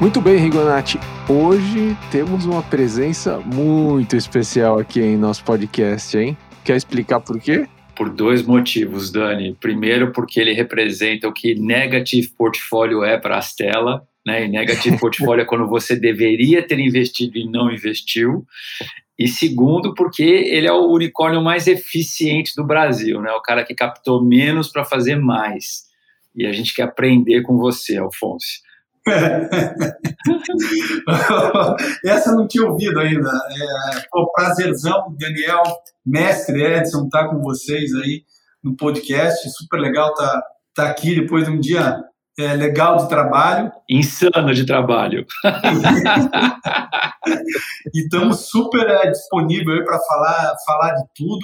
Muito bem, Rigonati. Hoje temos uma presença muito especial aqui em nosso podcast, hein? Quer explicar por quê? Por dois motivos, Dani. Primeiro, porque ele representa o que negative portfólio é para a Stella. Né? E negative portfólio é quando você deveria ter investido e não investiu. E segundo, porque ele é o unicórnio mais eficiente do Brasil, né? O cara que captou menos para fazer mais. E a gente quer aprender com você, Alfonso. Essa eu não tinha ouvido ainda. É, pô, prazerzão, Daniel, mestre Edson, estar tá com vocês aí no podcast. Super legal estar tá, tá aqui depois de um dia é, legal de trabalho. Insano de trabalho. e estamos super é, disponíveis para falar, falar de tudo.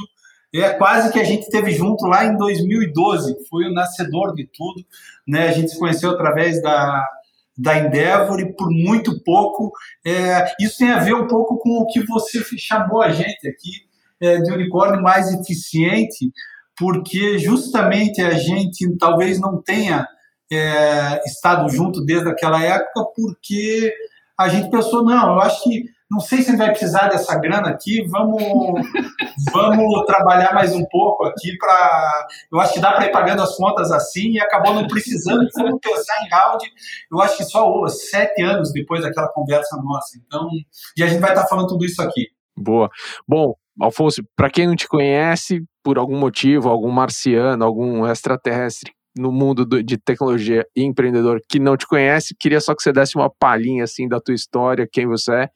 É quase que a gente teve junto lá em 2012, foi o nascedor de tudo. Né? A gente se conheceu através da, da Endeavor e por muito pouco. É, isso tem a ver um pouco com o que você chamou a gente aqui é, de unicórnio mais eficiente, porque justamente a gente talvez não tenha é, estado junto desde aquela época, porque a gente pensou, não, eu acho que não sei se a gente vai precisar dessa grana aqui, vamos, vamos trabalhar mais um pouco aqui para. Eu acho que dá para ir pagando as contas assim e acabou não precisando fomos pensar em round. Eu acho que só sete anos depois daquela conversa nossa. Então, e a gente vai estar tá falando tudo isso aqui. Boa. Bom, Alfonso, para quem não te conhece, por algum motivo, algum marciano, algum extraterrestre no mundo do, de tecnologia e empreendedor que não te conhece, queria só que você desse uma palhinha assim da tua história, quem você é,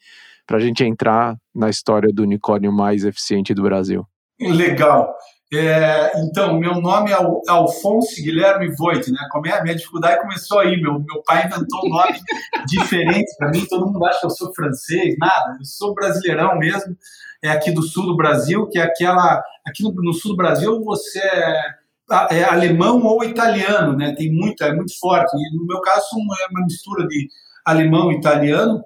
para a gente entrar na história do unicórnio mais eficiente do Brasil. Legal. É, então, meu nome é Alfonso Guilherme Voit, né? A minha dificuldade começou aí. Meu, meu pai inventou um nome diferente para mim. Todo mundo acha que eu sou francês, nada. Eu sou brasileirão mesmo. É aqui do sul do Brasil, que é aquela. Aqui no, no sul do Brasil você é é alemão ou italiano, né? Tem muito, é muito forte. E no meu caso é uma mistura de alemão e italiano.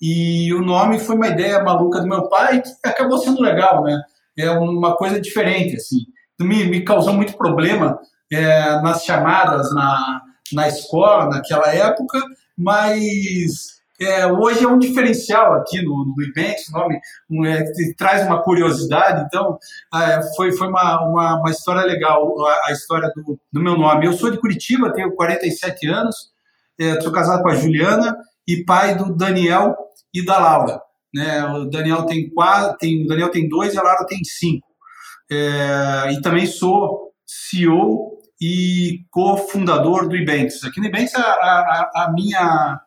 E o nome foi uma ideia maluca do meu pai que acabou sendo legal, né? É uma coisa diferente, assim. Me, me causou muito problema é, nas chamadas na, na escola naquela época, mas é, hoje é um diferencial aqui no, no Ibanks, nome um, é, traz uma curiosidade, então é, foi, foi uma, uma, uma, história legal, a, a história do, do, meu nome. Eu sou de Curitiba, tenho 47 anos, é, sou casado com a Juliana e pai do Daniel e da Laura. Né? O Daniel tem quatro, tem, o Daniel tem dois e a Laura tem cinco. É, e também sou CEO e cofundador do Ibanks. Aqui no Ibanks a, a, a minha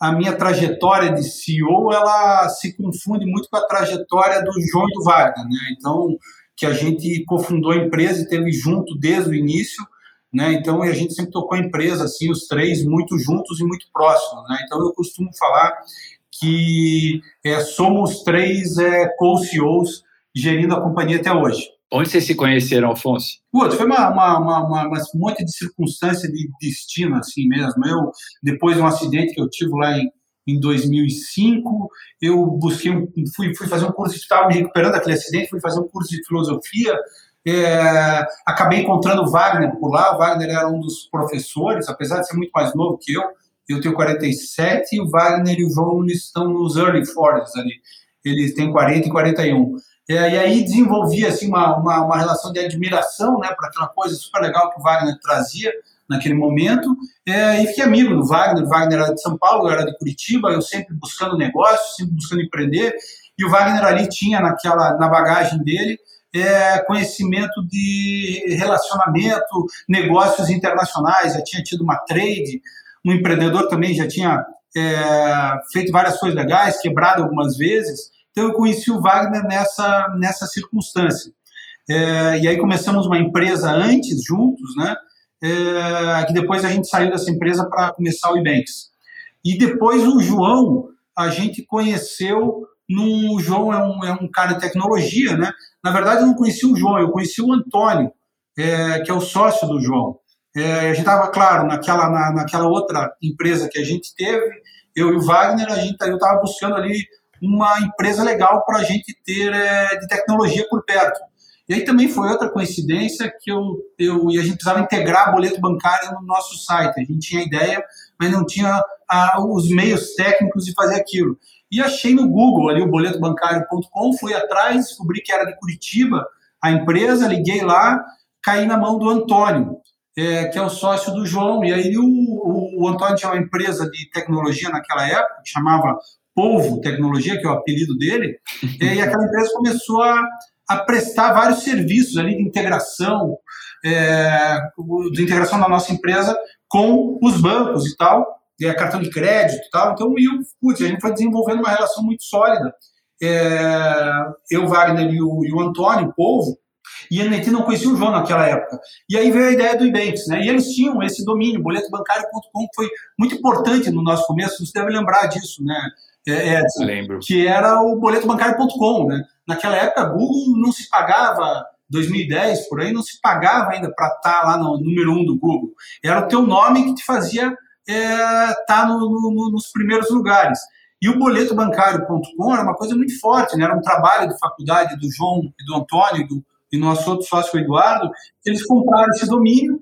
a minha trajetória de CEO ela se confunde muito com a trajetória do João e do Wagner, né? Então, que a gente cofundou a empresa e teve junto desde o início, né? Então, a gente sempre tocou a empresa assim, os três muito juntos e muito próximos, né? Então, eu costumo falar que é, somos três é, co-CEOs gerindo a companhia até hoje. Onde vocês se conheceram, Alfonso? Putz, foi uma, uma, uma, uma, um monte de circunstância de destino, assim mesmo. Eu, depois de um acidente que eu tive lá em, em 2005, eu busquei, um, fui, fui fazer um curso, estava me recuperando daquele acidente, fui fazer um curso de filosofia, é, acabei encontrando o Wagner por lá, o Wagner era um dos professores, apesar de ser muito mais novo que eu, eu tenho 47 e o Wagner e o João estão nos early 40s ali, eles têm 40 e 41. É, e aí desenvolvi assim, uma, uma, uma relação de admiração né, para aquela coisa super legal que o Wagner trazia naquele momento, é, e fiquei amigo do Wagner. O Wagner era de São Paulo, eu era de Curitiba, eu sempre buscando negócio, sempre buscando empreender, e o Wagner ali tinha naquela, na bagagem dele é, conhecimento de relacionamento, negócios internacionais, já tinha tido uma trade, um empreendedor também já tinha é, feito várias coisas legais, quebrado algumas vezes, então eu conheci o Wagner nessa, nessa circunstância. É, e aí começamos uma empresa antes, juntos, né? É, que depois a gente saiu dessa empresa para começar o Ebanks. E depois o João, a gente conheceu no o João é um, é um cara de tecnologia, né? Na verdade, eu não conheci o João, eu conheci o Antônio, é, que é o sócio do João. É, a gente estava, claro, naquela, na, naquela outra empresa que a gente teve, eu e o Wagner, a gente, eu estava buscando ali uma empresa legal para a gente ter é, de tecnologia por perto. E aí também foi outra coincidência que eu, eu e a gente precisava integrar boleto bancário no nosso site. A gente tinha ideia mas não tinha a, os meios técnicos de fazer aquilo. E achei no Google ali o boletobancário.com, fui atrás, descobri que era de Curitiba a empresa, liguei lá, caí na mão do Antônio, é, que é o sócio do João. E aí o, o, o Antônio tinha uma empresa de tecnologia naquela época, que chamava Polvo Tecnologia, que é o apelido dele, e aquela empresa começou a, a prestar vários serviços ali de integração, é, de integração da nossa empresa com os bancos e tal é, cartão de crédito e tal. Então, eu, putz, a gente foi desenvolvendo uma relação muito sólida. É, eu, Wagner e o, e o Antônio, o povo, e a NT não conhecia o João naquela época. E aí veio a ideia do Ibanks, né? E eles tinham esse domínio, boletobancário.com, que foi muito importante no nosso começo, você deve lembrar disso, né? É, Edson, Lembro. Que era o boletobancário.com, né? Naquela época, Google não se pagava 2010, por aí, não se pagava ainda para estar tá lá no número um do Google. Era o teu nome que te fazia está é, tá no, no, nos primeiros lugares. E o boletobancário.com era uma coisa muito forte, né? era um trabalho de faculdade do João e do Antônio do, e nosso outro sócio, Eduardo. Eles compraram esse domínio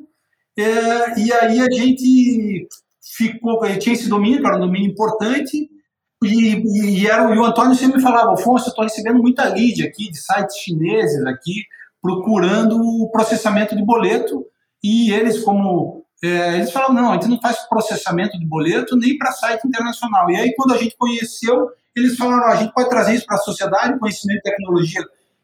é, e aí a gente ficou, tinha esse domínio, que era um domínio importante, e, e, era, e o Antônio sempre falava, Afonso, eu estou recebendo muita lead aqui de sites chineses aqui, procurando o processamento de boleto, e eles, como é, eles falaram, não, a gente não faz processamento de boleto nem para site internacional. E aí, quando a gente conheceu, eles falaram, a gente pode trazer isso para a sociedade, conhecimento de tecnologia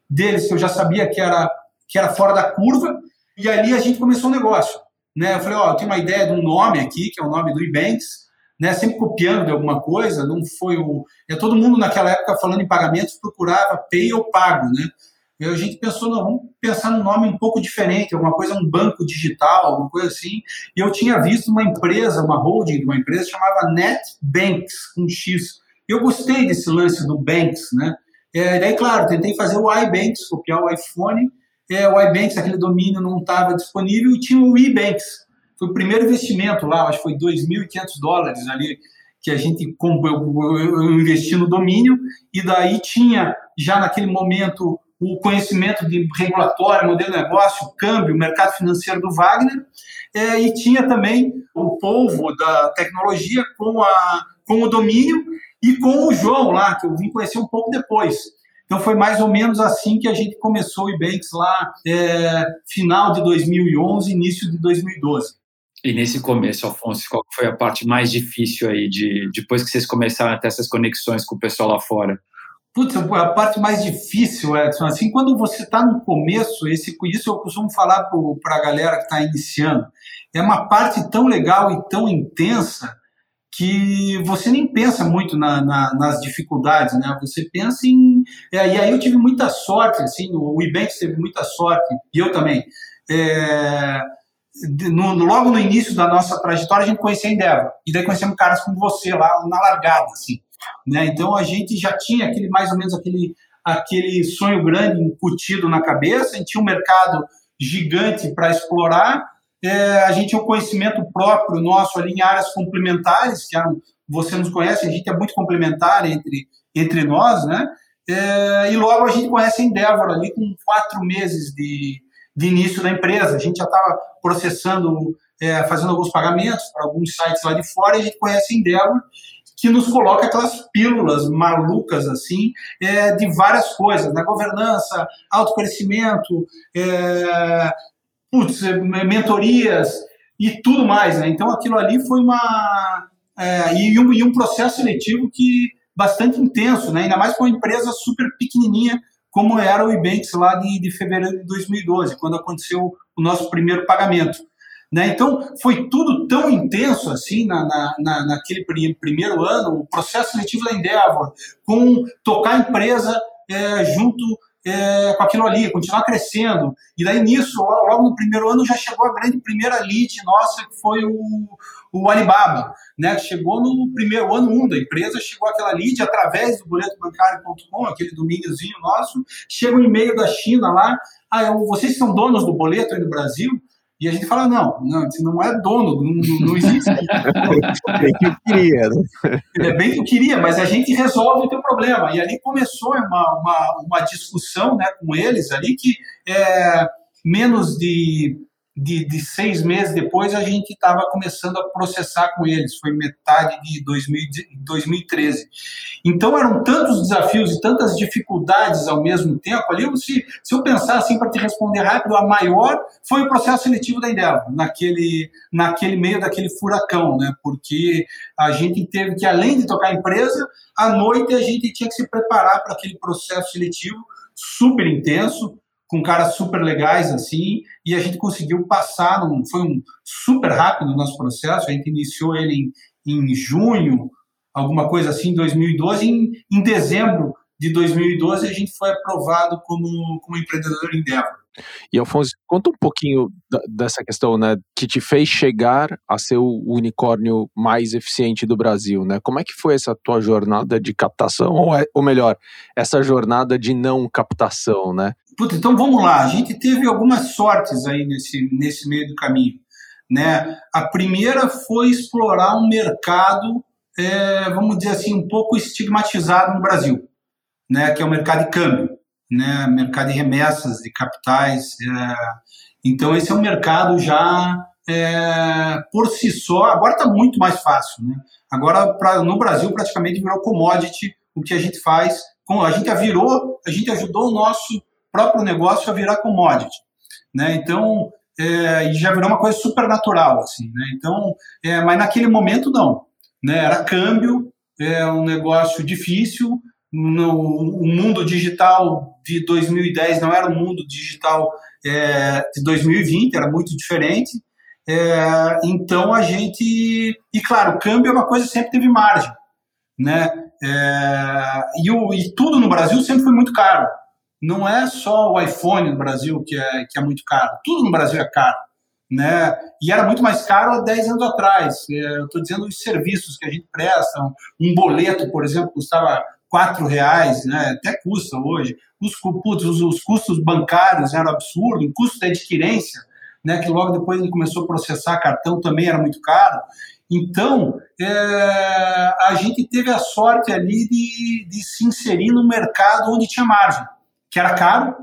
deles, que eu já sabia que era, que era fora da curva, e ali a gente começou o um negócio. Né? Eu falei, ó, eu tenho uma ideia de um nome aqui, que é o nome do Ebanks, né? sempre copiando de alguma coisa, não foi o... É, todo mundo naquela época, falando em pagamentos, procurava pay ou pago, né? E a gente pensou, não, vamos pensar num nome um pouco diferente, alguma coisa, um banco digital, alguma coisa assim. E eu tinha visto uma empresa, uma holding de uma empresa chamava NetBanks, com X. Eu gostei desse lance do Banks, né? É, daí, claro, tentei fazer o iBanks, copiar o iPhone. É, o iBanks, aquele domínio não estava disponível, e tinha o eBanks. Foi o primeiro investimento lá, acho que foi 2.500 dólares ali, que a gente eu, investi no domínio, e daí tinha já naquele momento o conhecimento de regulatório, modelo de negócio, câmbio, mercado financeiro do Wagner, é, e tinha também o povo da tecnologia com, a, com o domínio e com o João lá, que eu vim conhecer um pouco depois. Então foi mais ou menos assim que a gente começou o Ebanks lá, é, final de 2011, início de 2012. E nesse começo, Afonso, qual foi a parte mais difícil aí, de, depois que vocês começaram a ter essas conexões com o pessoal lá fora? Putz, a parte mais difícil, Edson, assim, quando você está no começo, esse, isso eu costumo falar para a galera que está iniciando, é uma parte tão legal e tão intensa que você nem pensa muito na, na, nas dificuldades, né? Você pensa em... É, e aí eu tive muita sorte, assim, o Ibanks teve muita sorte, e eu também. É, no, logo no início da nossa trajetória, a gente conhecia a Endeavor, e daí conhecemos caras como você lá na largada, assim. Né? Então a gente já tinha aquele mais ou menos aquele, aquele sonho grande incutido na cabeça, a gente tinha um mercado gigante para explorar, é, a gente tinha um conhecimento próprio nosso ali em áreas complementares, que eram, você nos conhece, a gente é muito complementar entre, entre nós, né? É, e logo a gente conhece a Endeavor ali com quatro meses de, de início da empresa. A gente já estava processando, é, fazendo alguns pagamentos para alguns sites lá de fora, e a gente conhece a Endeavor que nos coloca aquelas pílulas malucas assim é, de várias coisas, né? governança, autocrescimento, é, putz, mentorias e tudo mais. Né? Então aquilo ali foi uma é, e, um, e um processo seletivo que bastante intenso, né? ainda mais com uma empresa super pequenininha como era o Ibanks lá de, de fevereiro de 2012, quando aconteceu o nosso primeiro pagamento. Né? Então, foi tudo tão intenso assim na, na, na, naquele primeiro ano, o processo seletivo da Endeavor, com tocar a empresa é, junto é, com aquilo ali, continuar crescendo. E daí nisso, logo no primeiro ano, já chegou a grande primeira lead nossa, que foi o, o Alibaba, né? Chegou no primeiro ano um da empresa, chegou aquela lead através do boletobancário.com, aquele domíniozinho nosso, chega um e-mail da China lá, ah, vocês são donos do boleto aí no Brasil? E a gente fala, não, não, você não é dono, não, não existe. bem que eu queria, né? É bem que eu queria, mas a gente resolve o teu problema. E ali começou uma, uma, uma discussão né, com eles ali que é, menos de de, de seis meses depois, a gente estava começando a processar com eles. Foi metade de 2000, 2013. Então, eram tantos desafios e tantas dificuldades ao mesmo tempo. Ali, se, se eu pensar assim, para te responder rápido, a maior foi o processo seletivo da Endeavor, naquele, naquele meio daquele furacão, né? porque a gente teve que, além de tocar a empresa, à noite a gente tinha que se preparar para aquele processo seletivo super intenso, com caras super legais assim, e a gente conseguiu passar, num, foi um super rápido o nosso processo, a gente iniciou ele em, em junho, alguma coisa assim, em 2012, em, em dezembro de 2012 a gente foi aprovado como, como empreendedor Endeavor. E Alfonso, conta um pouquinho dessa questão, né, que te fez chegar a ser o unicórnio mais eficiente do Brasil, né? Como é que foi essa tua jornada de captação, ou, é, ou melhor, essa jornada de não captação, né? Então vamos lá. A gente teve algumas sortes aí nesse, nesse meio do caminho. Né? A primeira foi explorar um mercado, é, vamos dizer assim, um pouco estigmatizado no Brasil, né? que é o mercado de câmbio, né? mercado de remessas, de capitais. É, então, esse é um mercado já é, por si só, agora está muito mais fácil. Né? Agora, pra, no Brasil, praticamente virou commodity o que a gente faz. A gente virou, a gente ajudou o nosso próprio negócio a virar commodity, né? Então, é, e já virou uma coisa super natural, assim, né? Então, é, mas naquele momento não, né? Era câmbio, é um negócio difícil, no, o mundo digital de 2010 não era o mundo digital é, de 2020, era muito diferente. É, então a gente. E claro, o câmbio é uma coisa que sempre teve margem. Né? É, e, o, e tudo no Brasil sempre foi muito caro não é só o iPhone no Brasil que é, que é muito caro, tudo no Brasil é caro. Né? E era muito mais caro há 10 anos atrás. É, eu estou dizendo os serviços que a gente presta. Um boleto, por exemplo, custava quatro reais, né? até custa hoje. Os, putz, os, os, custos bancários eram absurdos, o custo da adquirência, né? que logo depois ele começou a processar cartão, também era muito caro. Então, é, a gente teve a sorte ali de, de se inserir no mercado onde tinha margem que era caro,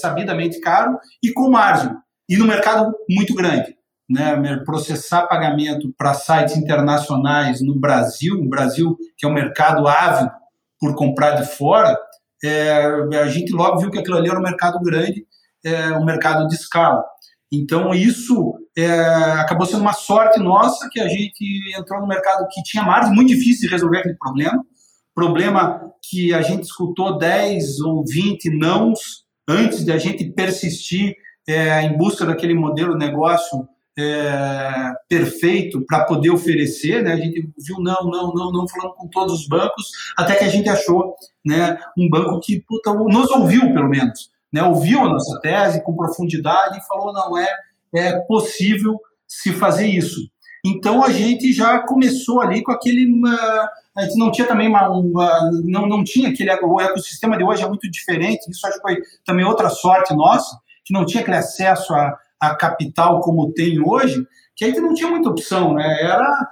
sabidamente caro, e com margem, e no mercado muito grande. Né, processar pagamento para sites internacionais no Brasil, o Brasil que é um mercado ávido por comprar de fora, é, a gente logo viu que aquilo ali era um mercado grande, é, um mercado de escala. Então isso é, acabou sendo uma sorte nossa que a gente entrou no mercado que tinha margem, muito difícil de resolver aquele problema, problema que a gente escutou 10 ou 20 nãos antes de a gente persistir é, em busca daquele modelo de negócio é, perfeito para poder oferecer, né? A gente viu não, não, não, não falando com todos os bancos, até que a gente achou, né, um banco que puta, nos ouviu pelo menos, né? Ouviu a nossa tese com profundidade e falou não é é possível se fazer isso. Então a gente já começou ali com aquele uh, a gente não tinha também uma, uma, não, não tinha aquele o ecossistema de hoje é muito diferente isso acho que foi também outra sorte nossa que não tinha aquele acesso a, a capital como tem hoje que a gente não tinha muita opção né? Era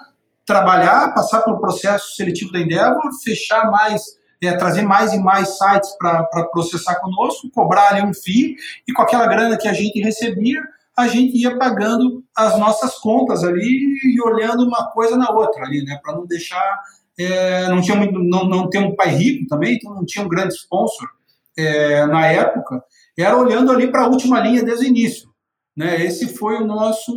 trabalhar passar pelo processo seletivo da Endeavor fechar mais é, trazer mais e mais sites para processar conosco cobrar ali um FII e com aquela grana que a gente recebia a gente ia pagando as nossas contas ali e olhando uma coisa na outra ali, né, para não deixar é, não tinha muito, não, não tem um pai rico também, então não tinha um grande sponsor é, na época, era olhando ali para a última linha desde o início. Né? Esse foi o nosso,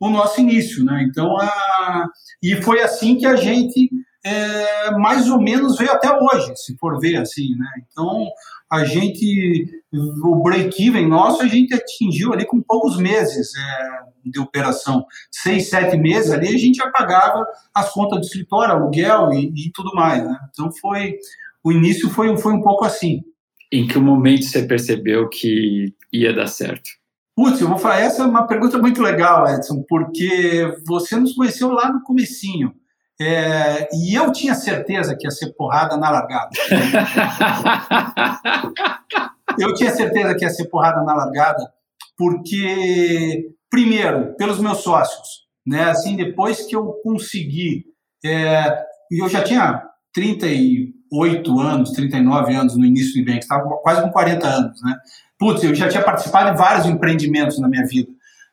o nosso início. Né? Então, a, e foi assim que a gente é, mais ou menos veio até hoje, se for ver assim. Né? Então, a gente, o break-even nosso, a gente atingiu ali com poucos meses é, de operação. Seis, sete meses ali, a gente já pagava as contas do escritório, aluguel e, e tudo mais. Né? Então, foi o início foi, foi um pouco assim. Em que momento você percebeu que ia dar certo? Putz, eu vou falar, essa é uma pergunta muito legal, Edson, porque você nos conheceu lá no comecinho. É, e eu tinha certeza que ia ser porrada na largada. eu tinha certeza que ia ser porrada na largada, porque, primeiro, pelos meus sócios, né? Assim, depois que eu consegui, é, eu já tinha 38 anos, 39 anos no início do Ibank, estava quase com 40 anos, né? Putz, eu já tinha participado de vários empreendimentos na minha vida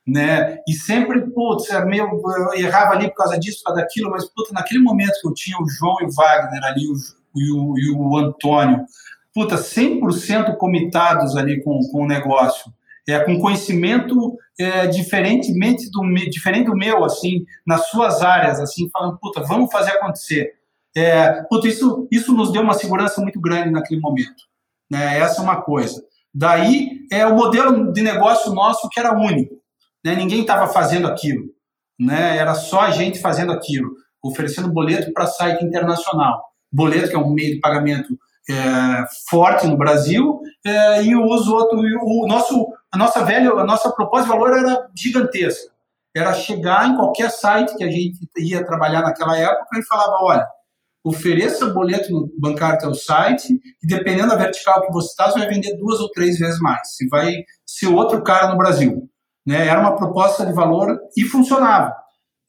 né? E sempre, putz, meio, eu errava ali por causa disso, por causa daquilo, mas, putz, naquele momento que eu tinha o João e o Wagner ali, o, e, o, e o Antônio, puta, 100% comitados ali com, com o negócio, é, com conhecimento é, diferentemente do, diferente do meu, assim, nas suas áreas, assim, falando, puta, vamos fazer acontecer. É, puta, isso, isso nos deu uma segurança muito grande naquele momento. Né? Essa é uma coisa. Daí, é o modelo de negócio nosso que era único. Né? Ninguém estava fazendo aquilo. Né? Era só a gente fazendo aquilo, oferecendo boleto para site internacional. Boleto, que é um meio de pagamento é, forte no Brasil, é, e o uso outro, o nosso, a nossa velha, a nossa proposta de valor era gigantesca. Era chegar em qualquer site que a gente ia trabalhar naquela época e falava, olha, ofereça boleto no bancário teu site e dependendo da vertical que você está, você vai vender duas ou três vezes mais. Você vai ser outro cara no Brasil. Né? Era uma proposta de valor e funcionava.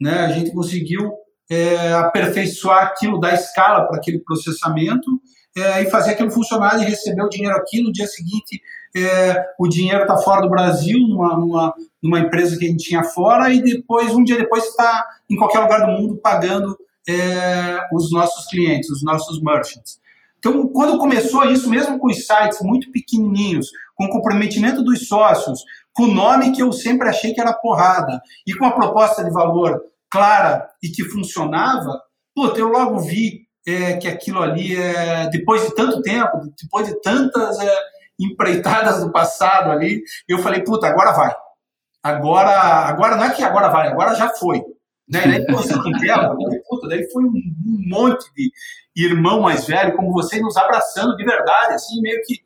Né? A gente conseguiu é, aperfeiçoar aquilo, dar escala para aquele processamento é, e fazer aquilo funcionar e receber o dinheiro aqui. No dia seguinte, é, o dinheiro está fora do Brasil, numa, numa, numa, empresa que a gente tinha fora, e depois, um dia depois, está em qualquer lugar do mundo pagando é, os nossos clientes, os nossos merchants. Então, quando começou isso, mesmo com os sites muito pequenininhos, com o comprometimento dos sócios, com o nome que eu sempre achei que era porrada, e com a proposta de valor clara e que funcionava, puta, eu logo vi é, que aquilo ali, é, depois de tanto tempo, depois de tantas é, empreitadas do passado ali, eu falei, puta, agora vai. Agora, agora não é que agora vai, agora já foi. Né? Daí, você tela, puta, daí foi um, monte de irmão mais velho, como vocês, nos abraçando de verdade, assim, meio que,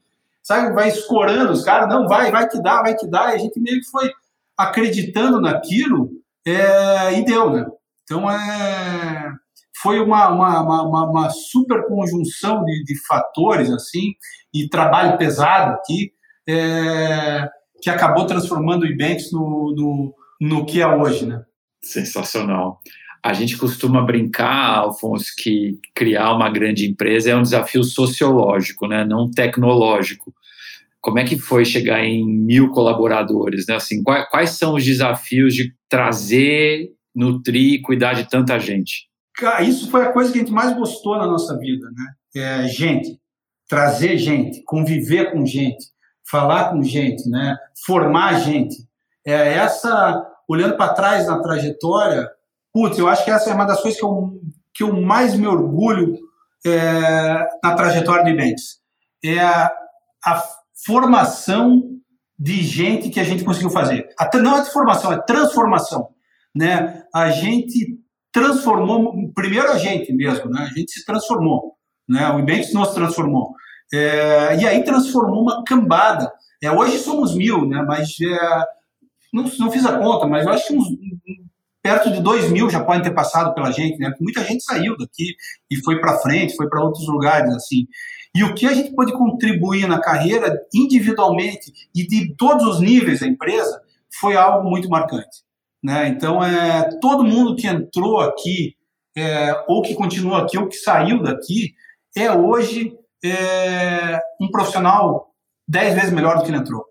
sabe, vai escorando os caras, não, vai, vai que dá, vai que dá, e a gente meio que foi acreditando naquilo é, e deu, né? Então, é, foi uma, uma, uma, uma super conjunção de, de, fatores, assim, e trabalho pesado aqui, é, que acabou transformando o Ebanks no, no, no que é hoje, né? Sensacional. A gente costuma brincar, Alfonso, que criar uma grande empresa é um desafio sociológico, né? não tecnológico. Como é que foi chegar em mil colaboradores? Né? Assim, quais, quais são os desafios de trazer, nutrir cuidar de tanta gente? Isso foi a coisa que a gente mais gostou na nossa vida, né? É, gente, trazer gente, conviver com gente, falar com gente, né? Formar gente. É essa, olhando para trás na trajetória, putz, eu acho que essa é uma das coisas que eu, que eu mais me orgulho é, na trajetória de Bentes. É a, a formação de gente que a gente conseguiu fazer. A, não é formação, é transformação. Né? A gente transformou, primeiro a gente mesmo, né? a gente se transformou, né? o Ibanks nos transformou. É, e aí transformou uma cambada. É, hoje somos mil, né? mas é, não, não fiz a conta, mas eu acho que uns, perto de dois mil já podem ter passado pela gente, né? Muita gente saiu daqui e foi para frente, foi para outros lugares, assim. E o que a gente pode contribuir na carreira individualmente e de todos os níveis da empresa foi algo muito marcante. Né? Então, é, todo mundo que entrou aqui, é, ou que continua aqui, ou que saiu daqui, é hoje é, um profissional dez vezes melhor do que ele entrou.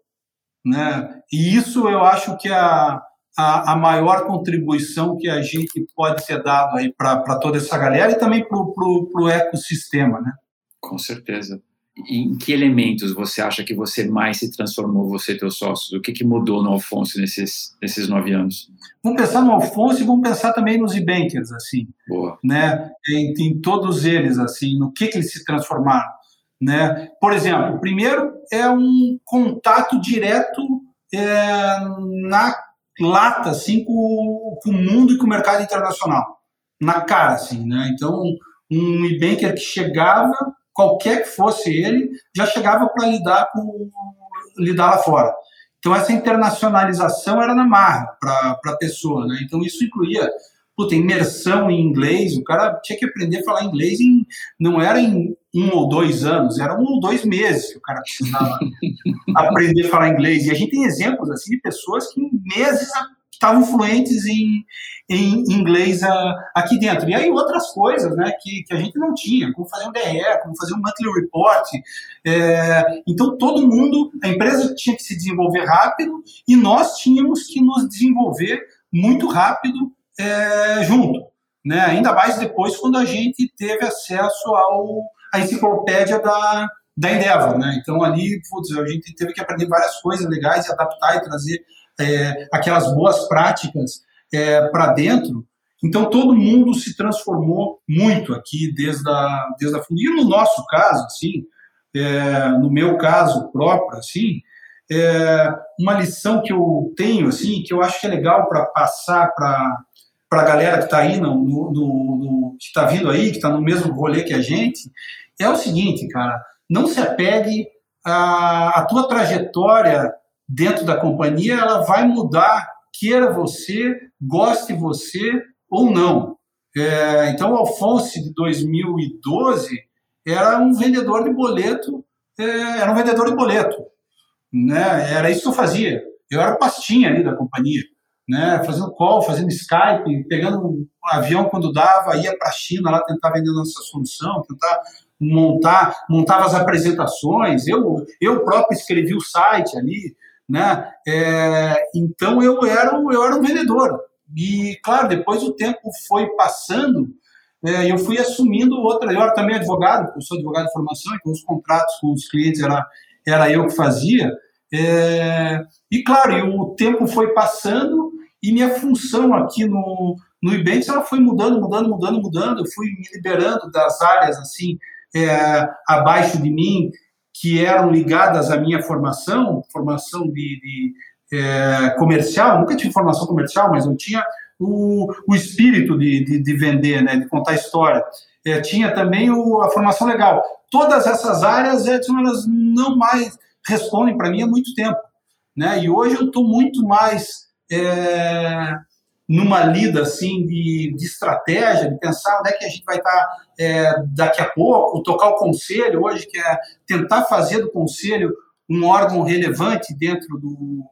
Né? E isso eu acho que é a, a, a maior contribuição que a gente pode ser dado para toda essa galera e também para o ecossistema. Né? Com certeza em que elementos você acha que você mais se transformou, você e teus sócios? O que, que mudou no Alfonso nesses, nesses nove anos? Vamos pensar no Alfonso e vamos pensar também nos e-bankers, assim. Boa. Né? Em, em, todos eles, assim, no que, que eles se transformaram. Né? Por exemplo, o primeiro é um contato direto é, na lata, assim, com, com, o mundo e com o mercado internacional. Na cara, assim, né? Então, um e-banker que chegava qualquer que fosse ele, já chegava para lidar com lidar lá fora. Então essa internacionalização era na marra para a pessoa, né? Então isso incluía puta, imersão em inglês. O cara tinha que aprender a falar inglês em não era em um ou dois anos, era um ou dois meses que o cara precisava aprender a falar inglês. E a gente tem exemplos assim de pessoas que em meses estavam fluentes em, em inglês aqui dentro. E aí outras coisas né, que, que a gente não tinha, como fazer um DRE, como fazer um monthly report. É, então todo mundo, a empresa tinha que se desenvolver rápido e nós tínhamos que nos desenvolver muito rápido é, junto. Né? Ainda mais depois quando a gente teve acesso ao, à enciclopédia da, da Endeavor. Né? Então ali putz, a gente teve que aprender várias coisas legais e adaptar e trazer é, aquelas boas práticas é, para dentro. Então, todo mundo se transformou muito aqui desde a, desde a E no nosso caso, assim, é, no meu caso próprio, assim, é, uma lição que eu tenho, assim, que eu acho que é legal para passar para a galera que está aí, no, no, no que está vindo aí, que está no mesmo rolê que a gente, é o seguinte, cara, não se apegue à, à tua trajetória dentro da companhia, ela vai mudar, queira você, goste você ou não. É, então, o Alfonso de 2012 era um vendedor de boleto, é, era um vendedor de boleto, né? Era isso que eu fazia. Eu era pastinha ali da companhia, né? Fazendo call, fazendo Skype, pegando um avião quando dava, ia para a China lá tentar vender nossa solução, tentar montar, montava as apresentações. Eu, eu próprio escrevi o site ali, né? É, então eu era, eu era um vendedor. E, claro, depois o tempo foi passando é, eu fui assumindo outra. Eu era também advogado, eu sou advogado de formação, então os contratos com os clientes era, era eu que fazia. É, e, claro, e o tempo foi passando e minha função aqui no, no Ibanks ela foi mudando, mudando, mudando, mudando. Eu fui me liberando das áreas assim é, abaixo de mim que eram ligadas à minha formação, formação de, de é, comercial, nunca tive formação comercial, mas eu tinha o, o espírito de, de, de, vender, né, de contar história. É, tinha também o, a formação legal. Todas essas áreas, Edson, elas não mais respondem para mim há muito tempo. Né? E hoje eu estou muito mais é, numa lida assim de, de, estratégia, de pensar onde é que a gente vai estar tá, é, daqui a pouco, tocar o conselho hoje, que é tentar fazer do conselho um órgão relevante dentro do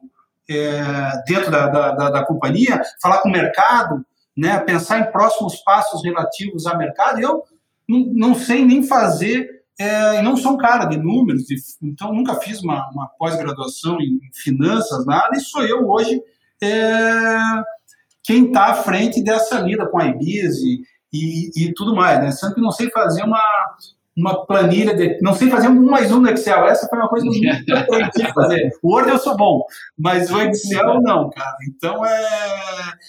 é, dentro da, da, da, companhia, falar com o mercado, né, pensar em próximos passos relativos ao mercado. Eu não, não sei nem fazer, é, não sou um cara de números, então nunca fiz uma, uma pós-graduação em finanças, nada, e sou eu hoje é, quem está à frente dessa lida com a IBIS e, e, e, tudo mais, né? Sendo que não sei fazer uma, uma planilha, de, não sei fazer um mais um no Excel. Essa foi uma coisa que eu aprendi fazer. O Word eu sou bom, mas o Excel não, cara. Então é.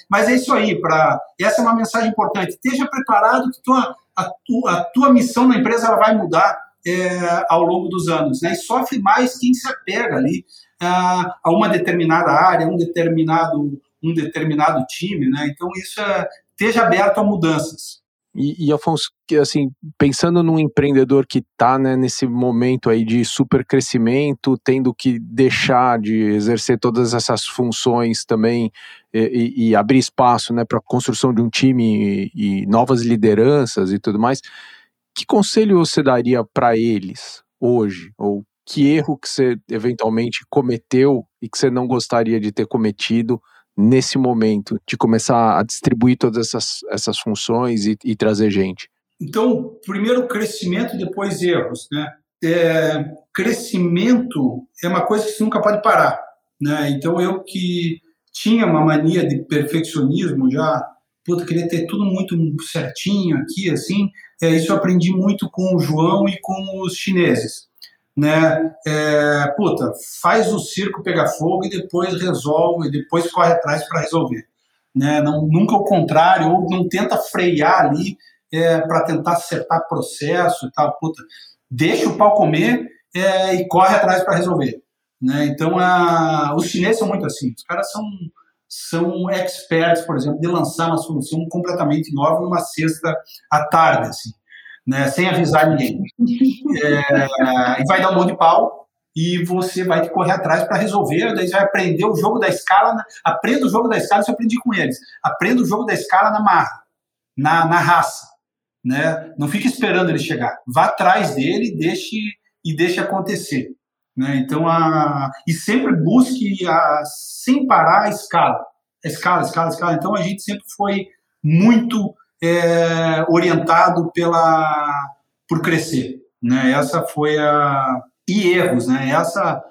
Mas é isso aí. Pra... Essa é uma mensagem importante. Esteja preparado que tua, a, tua, a tua missão na empresa ela vai mudar é, ao longo dos anos. Né? E sofre mais quem se apega ali a, a uma determinada área, um determinado um determinado time, né? Então isso é esteja aberto a mudanças. E, e Afonso, assim, pensando num empreendedor que está né, nesse momento aí de super crescimento, tendo que deixar de exercer todas essas funções também e, e abrir espaço né, para a construção de um time e, e novas lideranças e tudo mais, que conselho você daria para eles hoje? Ou que erro que você eventualmente cometeu e que você não gostaria de ter cometido nesse momento de começar a distribuir todas essas, essas funções e, e trazer gente? Então, primeiro crescimento, depois erros, né? É, crescimento é uma coisa que você nunca pode parar, né? Então, eu que tinha uma mania de perfeccionismo já, puta, queria ter tudo muito certinho aqui, assim, é, isso eu aprendi muito com o João e com os chineses né? É, puta, faz o circo pegar fogo e depois resolve, e depois corre atrás para resolver, né? Não, nunca o contrário, ou não tenta frear ali é, para tentar acertar processo e tal, puta, deixa o pau comer é, e corre atrás para resolver, né? Então, a, os chineses são muito assim, os caras são são experts, por exemplo, de lançar uma solução completamente nova numa sexta à tarde, assim né, sem avisar ninguém. É, e vai dar um monte de pau e você vai correr atrás para resolver, daí você vai aprender o jogo da escala, aprenda o jogo da escala, isso eu aprendi com eles, aprenda o jogo da escala na marra, na, na raça, né? não fique esperando ele chegar, vá atrás dele deixe, e deixe acontecer. Né? Então, a, e sempre busque a, sem parar a escala. escala, escala, escala. Então a gente sempre foi muito é, orientado pela por crescer, né? Essa foi a e erros, né? Essa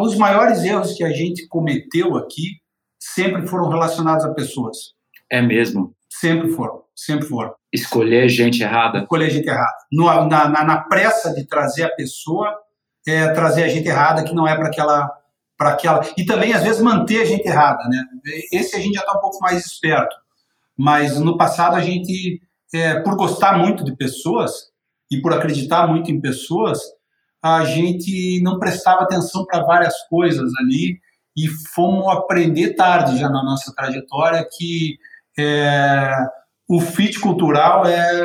os maiores erros que a gente cometeu aqui sempre foram relacionados a pessoas. É mesmo? Sempre foram, sempre foram. Escolher gente errada? Escolher gente errada. No, na, na, na, pressa de trazer a pessoa, é, trazer a gente errada que não é para aquela, para aquela. E também, às vezes, manter a gente errada, né? Esse a gente já está um pouco mais esperto. Mas no passado, a gente, é, por gostar muito de pessoas e por acreditar muito em pessoas, a gente não prestava atenção para várias coisas ali e fomos aprender tarde já na nossa trajetória que é, o fit cultural é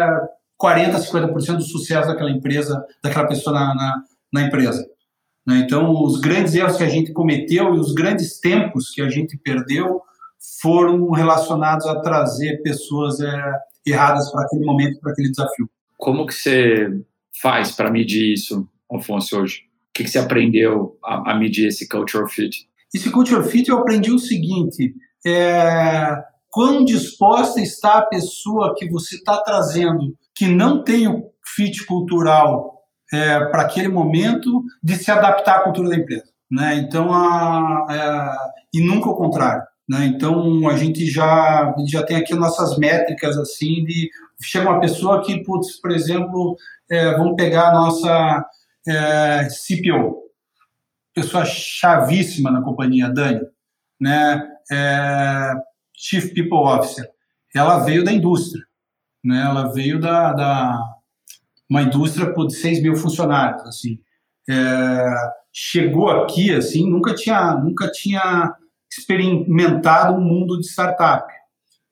40%, 50% do sucesso daquela empresa, daquela pessoa na, na, na empresa. Né? Então, os grandes erros que a gente cometeu e os grandes tempos que a gente perdeu foram relacionados a trazer pessoas é, erradas para aquele momento, para aquele desafio. Como que você faz para medir isso, Alfonso, hoje? O que, que você aprendeu a, a medir esse cultural fit? Esse culture fit eu aprendi o seguinte: é, quão disposta está a pessoa que você está trazendo, que não tem o fit cultural é, para aquele momento, de se adaptar à cultura da empresa. Né? Então, a, é, e nunca o contrário. Né? Então, a gente já, já tem aqui nossas métricas assim de chega uma pessoa que, putz, por exemplo, é, vamos pegar a nossa é, CPO, pessoa chavíssima na companhia, Dani, né? É, Chief People Officer. Ela veio da indústria, né? Ela veio da, da uma indústria de 6 mil funcionários, assim. É, chegou aqui, assim, nunca tinha, nunca tinha experimentado um mundo de startup,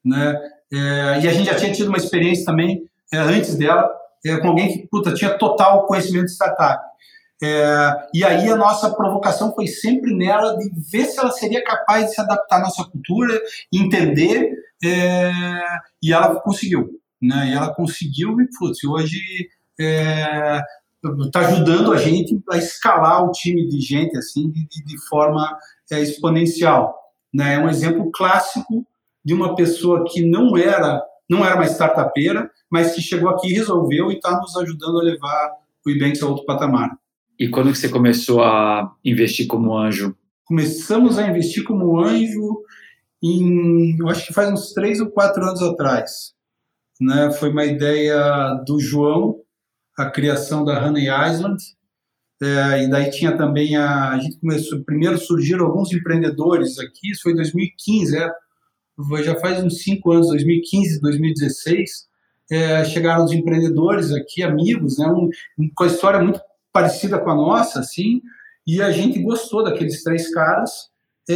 né? É, e a gente já tinha tido uma experiência também é, antes dela é, com alguém que puta, tinha total conhecimento de startup. É, e aí a nossa provocação foi sempre nela de ver se ela seria capaz de se adaptar à nossa cultura, entender, é, e ela conseguiu. Né? E ela conseguiu, e putz, hoje está é, ajudando a gente a escalar o time de gente assim de, de forma é, exponencial. Né? É um exemplo clássico de uma pessoa que não era não era uma startupeira, mas que chegou aqui, resolveu e está nos ajudando a levar o Ibanks a outro patamar. E quando que você começou a investir como anjo? Começamos a investir como anjo em, eu acho que faz uns três ou quatro anos atrás. Né? Foi uma ideia do João, a criação da Honey Island. É, e daí tinha também a, a gente começou primeiro surgiram alguns empreendedores aqui isso foi 2015 é, já faz uns cinco anos 2015 2016 é, chegaram os empreendedores aqui amigos né um, com a história muito parecida com a nossa, assim, e a gente gostou daqueles três caras. É,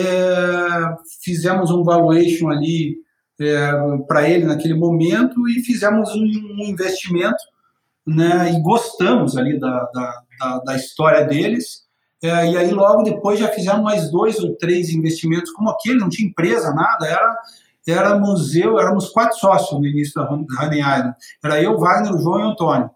fizemos um valuation ali é, para ele naquele momento e fizemos um, um, investimento, né, e gostamos ali da, da, da, da história deles. É, e aí logo depois já fizemos mais dois ou três investimentos como aquele, não tinha empresa, nada, era era museu, éramos quatro sócios no início da Honey Island. Era eu, Wagner, o João e o Antônio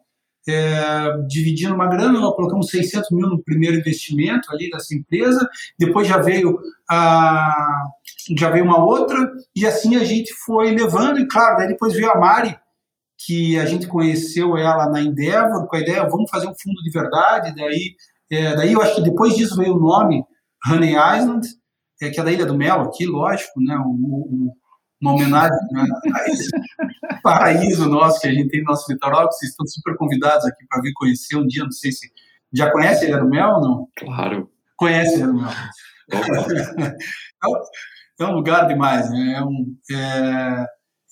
é, dividindo uma grana, nós colocamos 600 mil no primeiro investimento ali dessa empresa, depois já veio a, já veio uma outra, e assim a gente foi levando, e claro, daí depois veio a Mari, que a gente conheceu ela na Endeavor, com a ideia, vamos fazer um fundo de verdade, daí, é, daí eu acho que depois disso veio o nome Honey Island, é, que é da Ilha do Mel aqui, lógico, né, o, o uma homenagem né, a esse paraíso nosso que a gente tem no nosso litoral, que vocês estão super convidados aqui para vir conhecer um dia, não sei se já conhece a Ilha do Mel ou não? Claro. Conhece a Ilha do Mel. é um lugar demais, né? É um, é...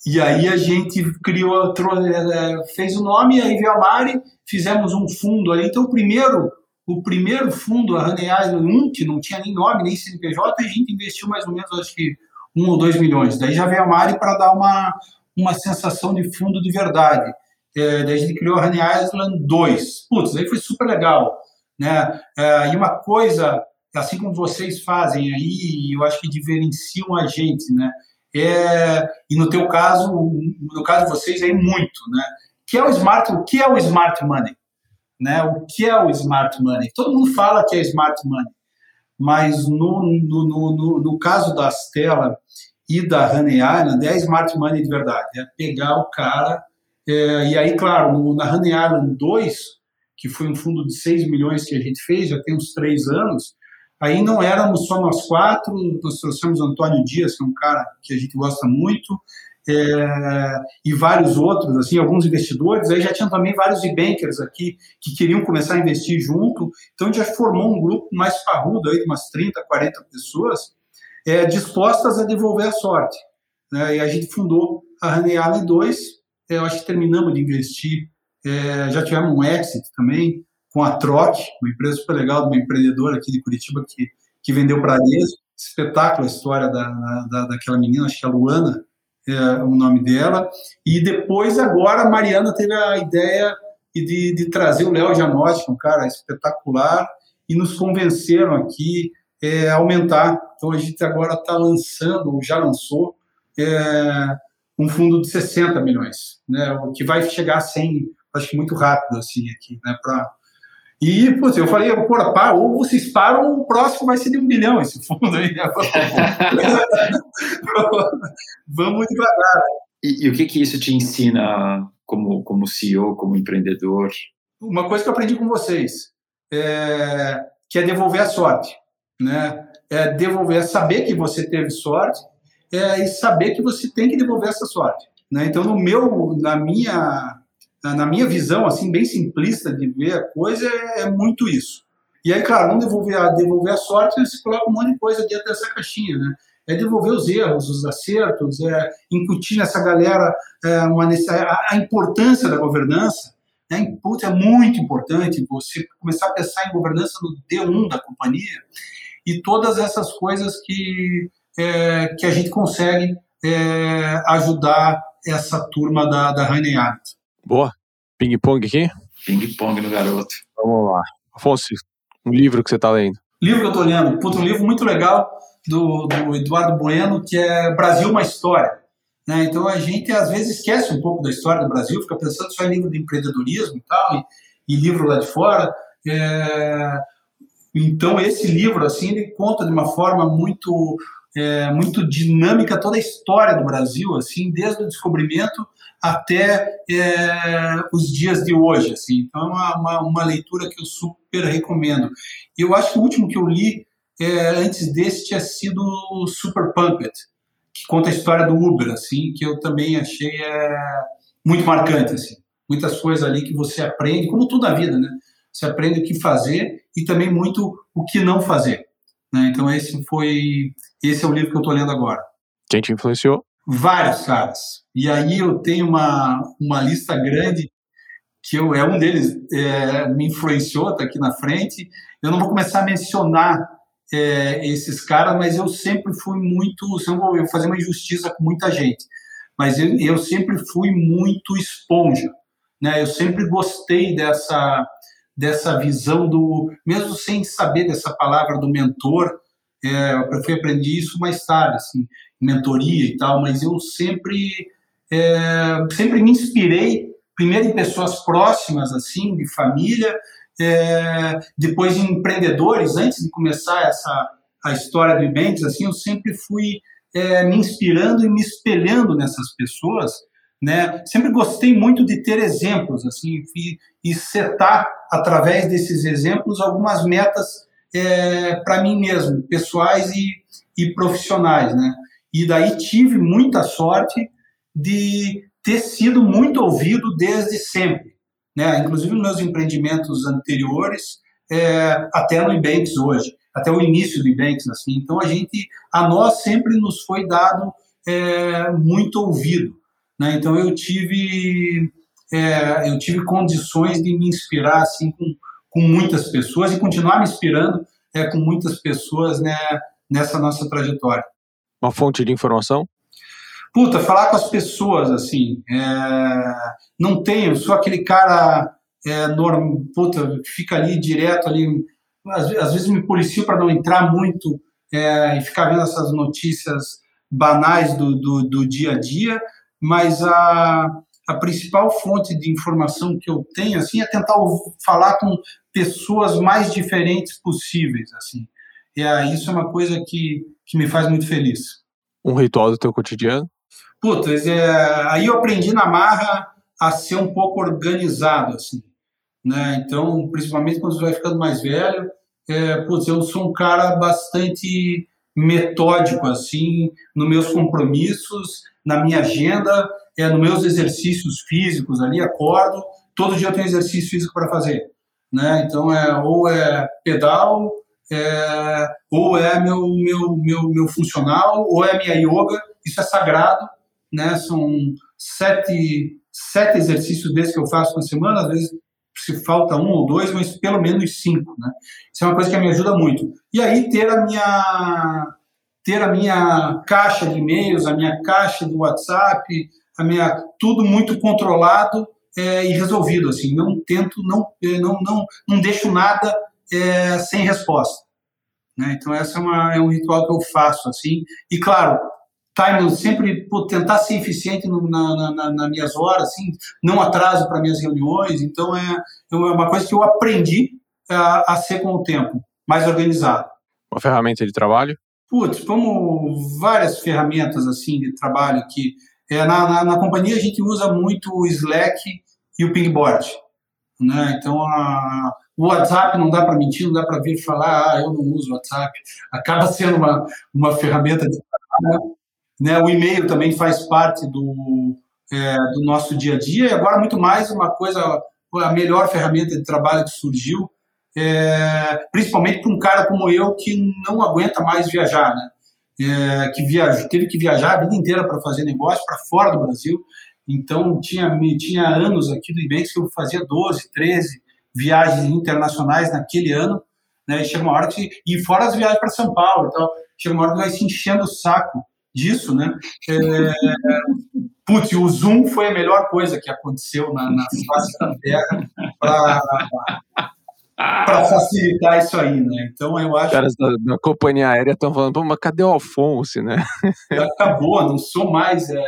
E aí a gente criou, é, fez o nome, aí veio a Mari, fizemos um fundo ali. Então o primeiro, o primeiro fundo, a Island 1, que não tinha nem nome, nem CNPJ, a gente investiu mais ou menos, acho que um ou dois milhões. Daí já veio a Mari para dar uma, uma sensação de fundo de verdade. É, daí a gente criou a Honey Island 2. Putz, aí foi super legal. Né? É, e uma coisa, assim como vocês fazem aí, eu acho que diferenciam a gente, né? É, e no teu caso, no caso de vocês, é muito, né? Que é o smart, o que é o smart money? Né? O que é o smart money? Todo mundo fala que é smart money mas no, no, no, no caso da Stella e da Honey Island é Smart Money de verdade. É pegar o cara. É, e aí, claro, no, na Honey Island 2, que foi um fundo de 6 milhões que a gente fez, já tem uns três anos, aí não éramos só nós quatro, nós trouxemos Antônio Dias, que é um cara que a gente gosta muito, é, e vários outros, assim, alguns investidores. Aí já tinham também vários e-bankers aqui que queriam começar a investir junto. Então, já formou um grupo mais parrudo, aí, de umas 30, 40 pessoas, é, dispostas a devolver a sorte. Né? E a gente fundou a Honey Allen 2. É, eu acho que terminamos de investir. É, já tivemos um exit também com a Troc, uma empresa super legal de uma empreendedora aqui de Curitiba que, que vendeu para eles. Espetáculo a história da, da, daquela menina, acho que é a Luana, é o nome dela. E depois, agora, a Mariana teve a ideia de, de trazer o Léo Janotti, um cara espetacular, e nos convenceram aqui é, aumentar. Então, a gente agora está lançando, já lançou, é, um fundo de 60 milhões, né, o que vai chegar a 100, acho que muito rápido, assim, aqui, né, para e, pô, eu falei, porra, pá, ou vocês param, ou o próximo vai ser de um bilhão esse fundo aí. Vamos devagar. E, e, o que que isso te ensina como, como CEO, como empreendedor? Uma coisa que eu aprendi com vocês, é, que é devolver a sorte, né? É devolver, é saber que você teve sorte é, e saber que você tem que devolver essa sorte. Né? Então, no meu, na minha na minha visão, assim, bem simplista de ver a coisa, é, é muito isso. E aí, claro, não devolver a, devolver a sorte, você coloca um monte de coisa dentro dessa caixinha, né? É devolver os erros, os acertos, é incutir nessa galera é, uma, a, a importância da governança. Né? É muito importante você começar a pensar em governança no D1 da companhia e todas essas coisas que, é, que a gente consegue é, ajudar essa turma da, da Heine Boa. Ping-pong aqui? Ping-pong no garoto. Vamos lá. Afonso, um livro que você está lendo. Livro que eu estou lendo. Puta, um livro muito legal do, do Eduardo Bueno, que é Brasil, uma História. Né? Então a gente às vezes esquece um pouco da história do Brasil, fica pensando só em livro de empreendedorismo e tal, e, e livro lá de fora. É... Então esse livro assim ele conta de uma forma muito é, muito dinâmica toda a história do Brasil, assim, desde o descobrimento até é, os dias de hoje, assim. Então é uma, uma, uma, leitura que eu super recomendo. Eu acho que o último que eu li é, antes desse tinha sido Super Pumped, que conta a história do Uber, assim, que eu também achei é, muito marcante, assim. Muitas coisas ali que você aprende, como tudo na vida, né? Você aprende o que fazer e também muito o que não fazer. Né? Então esse foi esse é o livro que eu estou lendo agora. Quem te influenciou? Vários caras. E aí eu tenho uma, uma lista grande que eu, é um deles é, me influenciou, está aqui na frente. Eu não vou começar a mencionar é, esses caras, mas eu sempre fui muito, não vou fazer uma injustiça com muita gente, mas eu, eu sempre fui muito esponja, né? Eu sempre gostei dessa dessa visão do, mesmo sem saber dessa palavra do mentor, é, eu fui aprender isso mais tarde, assim, mentoria e tal, mas eu sempre, é, sempre me inspirei, primeiro em pessoas próximas, assim, de família, é, depois em empreendedores, antes de começar essa a história do Ibanks, assim, eu sempre fui é, me inspirando e me espelhando nessas pessoas, né? Sempre gostei muito de ter exemplos, assim, e, e setar através desses exemplos algumas metas é, para mim mesmo, pessoais e, e profissionais, né? E daí tive muita sorte de ter sido muito ouvido desde sempre, né? Inclusive nos meus empreendimentos anteriores, é, até no Ebanks hoje, até o início do Ebanks, assim. Então a gente, a nós sempre nos foi dado é, muito ouvido. Né? Então eu tive é, eu tive condições de me inspirar assim com, com muitas pessoas e continuar me inspirando é, com muitas pessoas né, nessa nossa trajetória. Uma fonte de informação? Puta, falar com as pessoas, assim, é, não tenho, sou aquele cara é, norm, puta, fica ali direto ali, às, às vezes me policio para não entrar muito é, e ficar vendo essas notícias banais do, do, do dia a dia, mas a, a principal fonte de informação que eu tenho assim é tentar falar com pessoas mais diferentes possíveis assim e é, isso é uma coisa que, que me faz muito feliz Um ritual do teu cotidiano? Putz, é, aí eu aprendi na marra a ser um pouco organizado, assim. Né? Então, principalmente quando você vai ficando mais velho, é, putz, eu sou um cara bastante metódico, assim, nos meus compromissos, na minha agenda, é, nos meus exercícios físicos ali, acordo, todo dia eu tenho exercício físico para fazer. Né? Então, é, ou é pedal, é, ou é meu, meu, meu, meu funcional, ou é minha yoga, isso é sagrado, né? São sete, sete exercícios desses que eu faço por semana, às vezes se falta um ou dois, mas pelo menos cinco, né? Isso é uma coisa que me ajuda muito. E aí ter a minha ter a minha caixa de e-mails, a minha caixa do WhatsApp, a minha tudo muito controlado é, e resolvido assim. Não tento, não é, não não não deixo nada é, sem resposta. Né? Então essa é, uma, é um ritual que eu faço assim. E claro, time, sempre por tentar ser eficiente no, na, na, nas minhas horas, assim, não atraso para minhas reuniões. Então, é, é uma coisa que eu aprendi a, a ser com o tempo, mais organizado. Uma ferramenta de trabalho? Putz, como várias ferramentas assim de trabalho que é, na, na, na, companhia a gente usa muito o Slack e o Pingboard, né? Então a, o WhatsApp não dá para mentir, não dá para vir falar, ah, eu não uso WhatsApp. Acaba sendo uma, uma ferramenta de trabalho né? O e-mail também faz parte do, é, do nosso dia a dia, e agora muito mais uma coisa, a melhor ferramenta de trabalho que surgiu, é, principalmente para um cara como eu que não aguenta mais viajar, né? É, que viajou, teve que viajar a vida inteira para fazer negócio para fora do Brasil. Então, tinha, tinha anos aqui do Ibex que eu fazia 12, 13 viagens internacionais naquele ano. Né? E chega uma hora que. E fora as viagens para São Paulo. Então, chega uma hora que vai se enchendo o saco disso, né? É, putz, o Zoom foi a melhor coisa que aconteceu na, na face da Terra para facilitar isso aí, né? Então eu acho. Os caras da, da companhia aérea estão falando, mas cadê o Alfonso, né? Acabou, não sou mais é,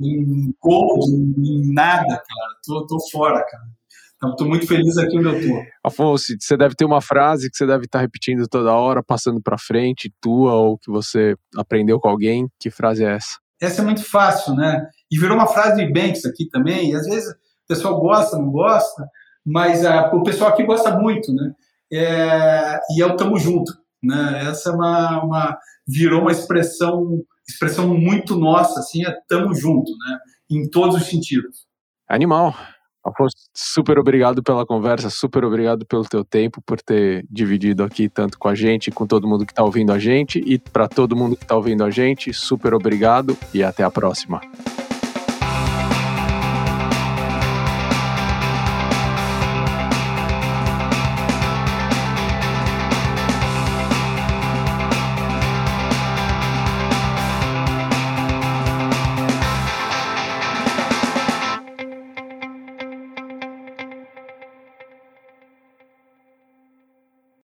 em gold, em nada, cara. Tô, tô fora, cara. Estou muito feliz aqui onde eu estou. Afonso, você deve ter uma frase que você deve estar repetindo toda hora, passando para frente, tua ou que você aprendeu com alguém. Que frase é essa? Essa é muito fácil, né? E virou uma frase de Banks aqui também. E às vezes o pessoal gosta, não gosta, mas uh, o pessoal aqui gosta muito, né? É, e é o tamo junto, né? Essa é uma, uma virou uma expressão expressão muito nossa, assim, é tamo junto, né? Em todos os sentidos. Animal. Afonso, super obrigado pela conversa, super obrigado pelo teu tempo, por ter dividido aqui tanto com a gente, com todo mundo que está ouvindo a gente e para todo mundo que está ouvindo a gente, super obrigado e até a próxima.